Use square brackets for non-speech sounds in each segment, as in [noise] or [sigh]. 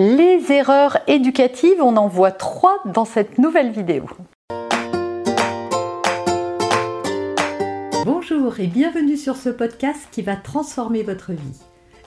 Les erreurs éducatives, on en voit trois dans cette nouvelle vidéo. Bonjour et bienvenue sur ce podcast qui va transformer votre vie.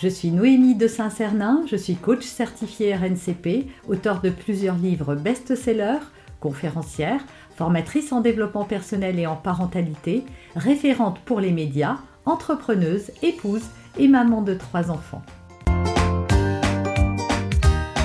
Je suis Noémie de Saint-Cernin, je suis coach certifié RNCP, auteur de plusieurs livres best-sellers, conférencière, formatrice en développement personnel et en parentalité, référente pour les médias, entrepreneuse, épouse et maman de trois enfants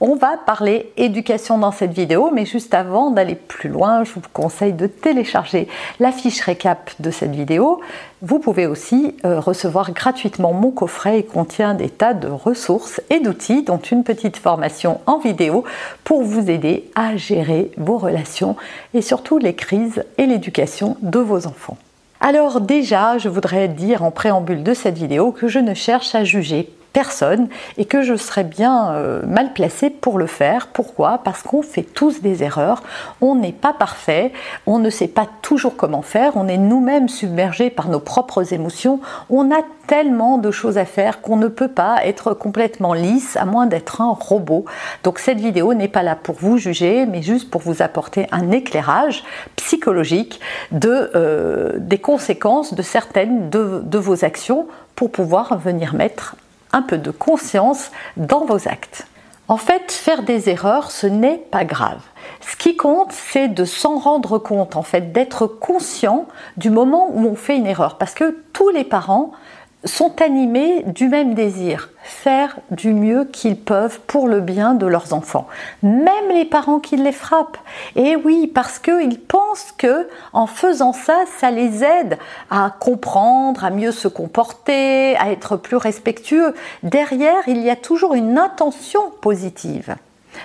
On va parler éducation dans cette vidéo, mais juste avant d'aller plus loin, je vous conseille de télécharger la fiche récap de cette vidéo. Vous pouvez aussi euh, recevoir gratuitement mon coffret. Il contient des tas de ressources et d'outils, dont une petite formation en vidéo pour vous aider à gérer vos relations et surtout les crises et l'éducation de vos enfants. Alors déjà, je voudrais dire en préambule de cette vidéo que je ne cherche à juger personne et que je serais bien euh, mal placée pour le faire. Pourquoi? Parce qu'on fait tous des erreurs, on n'est pas parfait, on ne sait pas toujours comment faire, on est nous-mêmes submergés par nos propres émotions, on a tellement de choses à faire qu'on ne peut pas être complètement lisse à moins d'être un robot. Donc cette vidéo n'est pas là pour vous juger, mais juste pour vous apporter un éclairage psychologique euh, des conséquences de certaines de, de vos actions pour pouvoir venir mettre un peu de conscience dans vos actes. En fait, faire des erreurs, ce n'est pas grave. Ce qui compte, c'est de s'en rendre compte, en fait, d'être conscient du moment où on fait une erreur. Parce que tous les parents sont animés du même désir, faire du mieux qu'ils peuvent pour le bien de leurs enfants, même les parents qui les frappent. Et oui, parce qu'ils pensent que en faisant ça, ça les aide à comprendre, à mieux se comporter, à être plus respectueux. Derrière, il y a toujours une intention positive.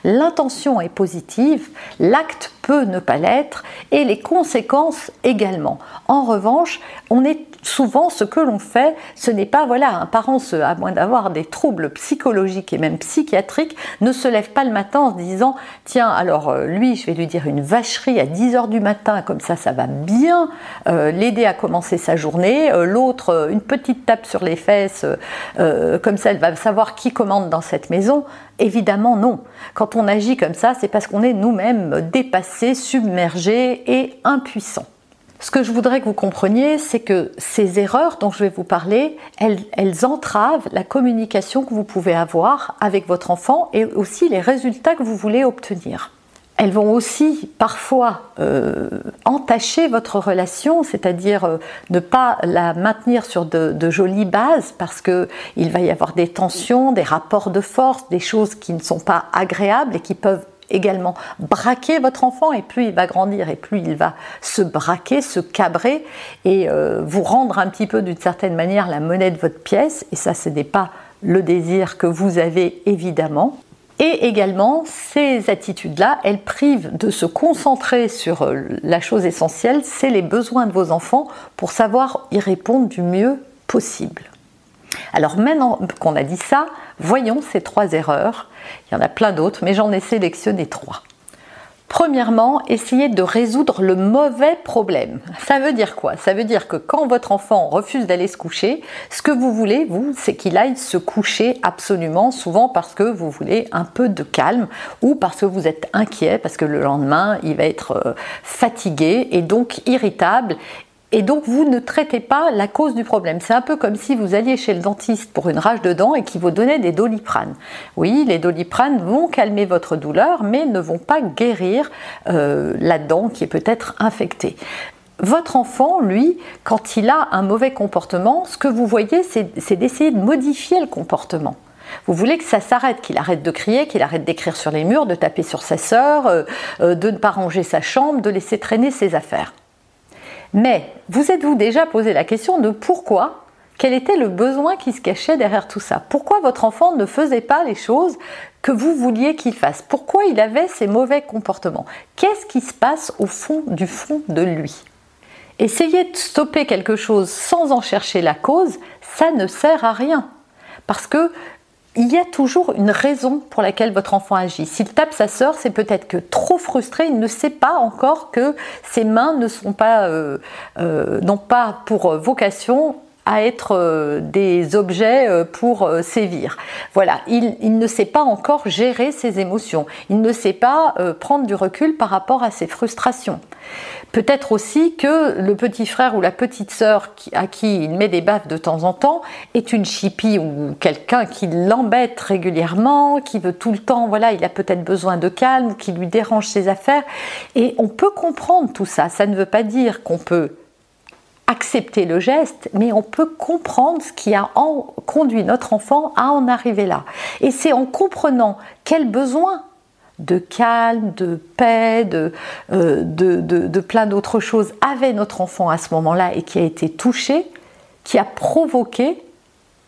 L'intention est positive, l'acte peut ne pas l'être et les conséquences également. En revanche, on est souvent ce que l'on fait, ce n'est pas voilà, un parent à moins d'avoir des troubles psychologiques et même psychiatriques, ne se lève pas le matin en se disant tiens alors euh, lui je vais lui dire une vacherie à 10h du matin comme ça ça va bien euh, l'aider à commencer sa journée, euh, l'autre une petite tape sur les fesses comme ça elle va savoir qui commande dans cette maison. Évidemment non. Quand on agit comme ça, c'est parce qu'on est nous-mêmes dépassés, submergés et impuissants. Ce que je voudrais que vous compreniez, c'est que ces erreurs dont je vais vous parler, elles, entravent la communication que vous pouvez avoir avec votre enfant et aussi les résultats que vous voulez obtenir. Elles vont aussi parfois euh, entacher votre relation, c'est-à-dire euh, ne pas la maintenir sur de, de jolies bases parce qu'il va y avoir des tensions, des rapports de force, des choses qui ne sont pas agréables et qui peuvent également braquer votre enfant et plus il va grandir et plus il va se braquer, se cabrer et euh, vous rendre un petit peu d'une certaine manière la monnaie de votre pièce et ça ce n'est pas le désir que vous avez évidemment. Et également, ces attitudes-là, elles privent de se concentrer sur euh, la chose essentielle, c'est les besoins de vos enfants pour savoir y répondre du mieux possible. Alors maintenant qu'on a dit ça, voyons ces trois erreurs. Il y en a plein d'autres, mais j'en ai sélectionné trois. Premièrement, essayez de résoudre le mauvais problème. Ça veut dire quoi? Ça veut dire que quand votre enfant refuse d'aller se coucher, ce que vous voulez, vous, c'est qu'il aille se coucher absolument, souvent parce que vous voulez un peu de calme ou parce que vous êtes inquiet, parce que le lendemain, il va être euh, fatigué et donc irritable et donc vous ne traitez pas la cause du problème. C'est un peu comme si vous alliez chez le dentiste pour une rage de dents et qu'il vous donnait des doliprane. Oui, les doliprane vont calmer votre douleur, mais ne vont pas guérir euh, la dent qui est peut-être infectée. Votre enfant, lui, quand il a un mauvais comportement, ce que vous voyez, c'est d'essayer de modifier le comportement. Vous voulez que ça s'arrête, qu'il arrête de crier, qu'il arrête d'écrire sur les murs, de taper sur sa sœur, euh, euh, de ne pas ranger sa chambre, de laisser traîner ses affaires. Mais vous êtes-vous déjà posé la question de pourquoi? Quel était le besoin qui se cachait derrière tout ça? Pourquoi votre enfant ne faisait pas les choses que vous vouliez qu'il fasse? Pourquoi il avait ces mauvais comportements? Qu'est-ce qui se passe au fond du fond de lui? Essayer de stopper quelque chose sans en chercher la cause, ça ne sert à rien. Parce que il y a toujours une raison pour laquelle votre enfant agit. S'il tape sa sœur, c'est peut-être que trop frustré, il ne sait pas encore que ses mains ne sont pas, euh, euh, n'ont pas pour vocation à être euh, des objets euh, pour euh, sévir. Voilà, il, ne sait pas encore gérer ses émotions, il ne sait pas prendre du recul par rapport à ses frustrations. Peut-être aussi que le petit frère ou la petite sœur à qui il met des baffes de temps en temps est une chipie ou quelqu'un qui l'embête régulièrement, qui veut tout le temps, voilà, il a peut-être besoin de calme, qui lui dérange ses affaires. Et on peut comprendre tout ça. Ça ne veut pas dire qu'on peut accepter le geste, mais on peut comprendre ce qui a conduit notre enfant à en arriver là. Et c'est en comprenant quel besoin de calme, de paix, de, euh, de, plein d'autres choses avait notre enfant à ce moment-là et qui a été touché, qui a provoqué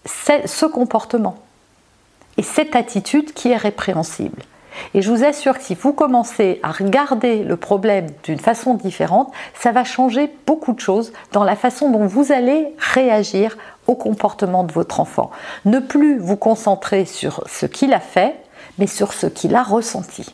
ce comportement et cette attitude qui est répréhensible. Et je vous assure que si vous commencez à regarder le problème d'une façon différente, ça va changer beaucoup de choses dans la façon dont vous allez réagir au comportement de votre enfant. Ne plus vous concentrer sur ce qu'il a fait, mais sur ce qu'il a ressenti.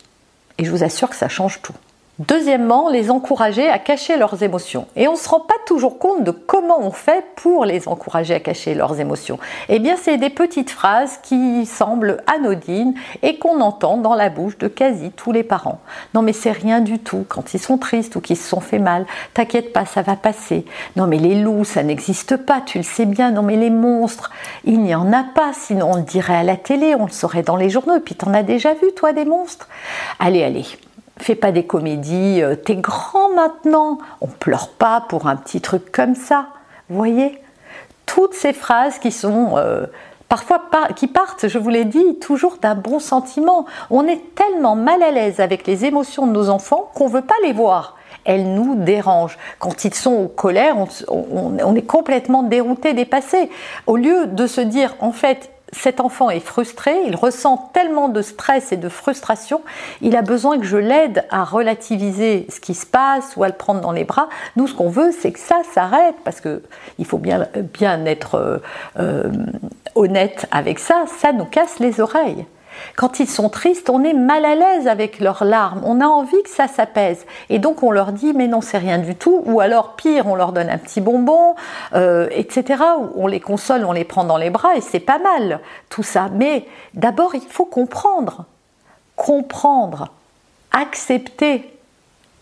Et je vous assure que ça change tout. Deuxièmement, les encourager à cacher leurs émotions. Et on ne se rend pas toujours compte de comment on fait pour les encourager à cacher leurs émotions. Eh bien, c'est des petites phrases qui semblent anodines et qu'on entend dans la bouche de quasi tous les parents. Non mais c'est rien du tout quand ils sont tristes ou qu'ils se sont fait mal. T'inquiète pas, ça va passer. Non mais les loups, ça n'existe pas, tu le sais bien. Non mais les monstres, il n'y en a pas, sinon on le dirait à la télé, on le saurait dans les journaux. Et puis t'en as déjà vu, toi, des monstres? Allez, allez, fais pas des comédies, euh, t'es grand maintenant, on pleure pas pour un petit truc comme ça. Voyez? Toutes ces phrases qui sont euh, parfois qui partent, je vous l'ai dit, toujours d'un bon sentiment. On est tellement mal à l'aise avec les émotions de nos enfants qu'on veut pas les voir. Elles nous dérangent. Quand ils sont en colère, on est complètement dérouté, dépassé. Au lieu de se dire, en fait, cet enfant est frustré, il ressent tellement de stress et de frustration, il a besoin que je l'aide à relativiser ce qui se passe ou à le prendre dans les bras. Nous, ce qu'on veut, c'est que ça s'arrête parce que il faut bien, être euh, euh, honnête avec ça. Ça nous casse les oreilles. Quand ils sont tristes, on est mal à l'aise avec leurs larmes, on a envie que ça s'apaise. Et donc on leur dit mais non c'est rien du tout, ou alors pire, on leur donne un petit bonbon, euh, etc. On les console, on les prend dans les bras et c'est pas mal tout ça. Mais d'abord il faut comprendre, comprendre, accepter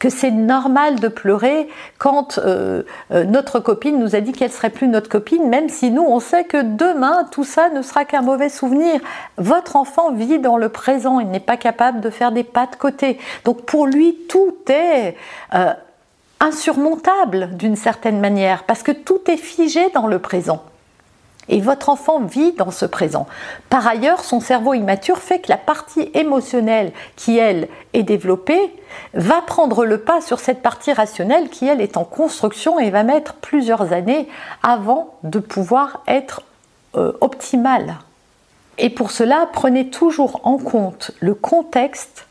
c'est normal de pleurer quand euh, euh, notre copine nous a dit qu'elle serait plus notre copine, même si nous on sait que demain tout ça ne sera qu'un mauvais souvenir. Votre enfant vit dans le présent, il n'est pas capable de faire des pas de côté. Donc pour lui tout est euh, insurmontable d'une certaine manière parce que tout est figé dans le présent. Et votre enfant vit dans ce présent. Par ailleurs, son cerveau immature fait que la partie émotionnelle qui, elle, est développée, va prendre le pas sur cette partie rationnelle qui, elle, est en construction et va mettre plusieurs années avant de pouvoir être euh, optimale. Et pour cela, prenez toujours en compte le contexte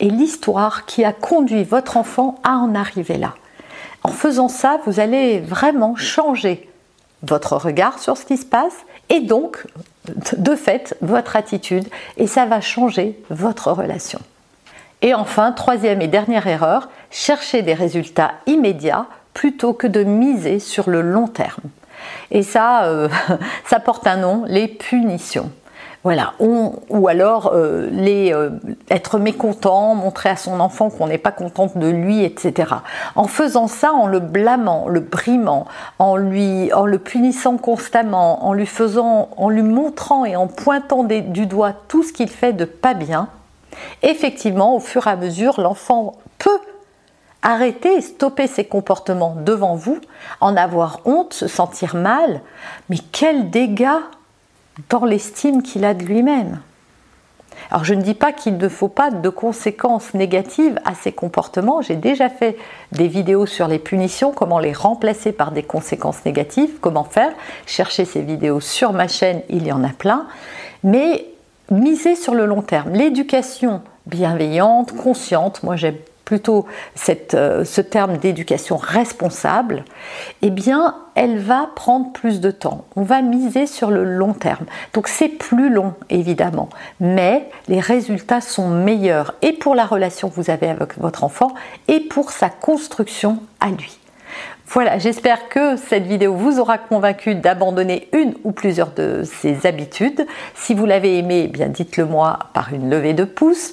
et l'histoire qui a conduit votre enfant à en arriver là. En faisant ça, vous allez vraiment changer votre regard sur ce qui se passe et donc, de fait, votre attitude et ça va changer votre relation. Et enfin, troisième et dernière erreur, chercher des résultats immédiats plutôt que de miser sur le long terme. Et ça, euh, [laughs] ça porte un nom, les punitions. Voilà, ou alors euh, les, euh, être mécontent, montrer à son enfant qu'on n'est pas contente de lui, etc. En faisant ça, en le blâmant, le brimant, en lui, en le punissant constamment, en lui faisant, en lui montrant et en pointant du doigt tout ce qu'il fait de pas bien, effectivement, au fur et à mesure, l'enfant peut arrêter et stopper ses comportements devant vous, en avoir honte, se sentir mal. Mais quel dégât dans l'estime qu'il a de lui-même. Alors je ne dis pas qu'il ne faut pas de conséquences négatives à ces comportements. J'ai déjà fait des vidéos sur les punitions, comment les remplacer par des conséquences négatives, comment faire. Cherchez ces vidéos sur ma chaîne, il y en a plein. Mais misez sur le long terme. L'éducation bienveillante, consciente, moi j'aime plutôt euh, ce terme d'éducation responsable, eh bien, elle va prendre plus de temps. On va miser sur le long terme. Donc c'est plus long, évidemment, mais les résultats sont meilleurs et pour la relation que vous avez avec votre enfant et pour sa construction à lui. Voilà, j'espère que cette vidéo vous aura convaincu d'abandonner une ou plusieurs de ces habitudes. Si vous l'avez aimé, eh bien dites-le moi par une levée de pouce.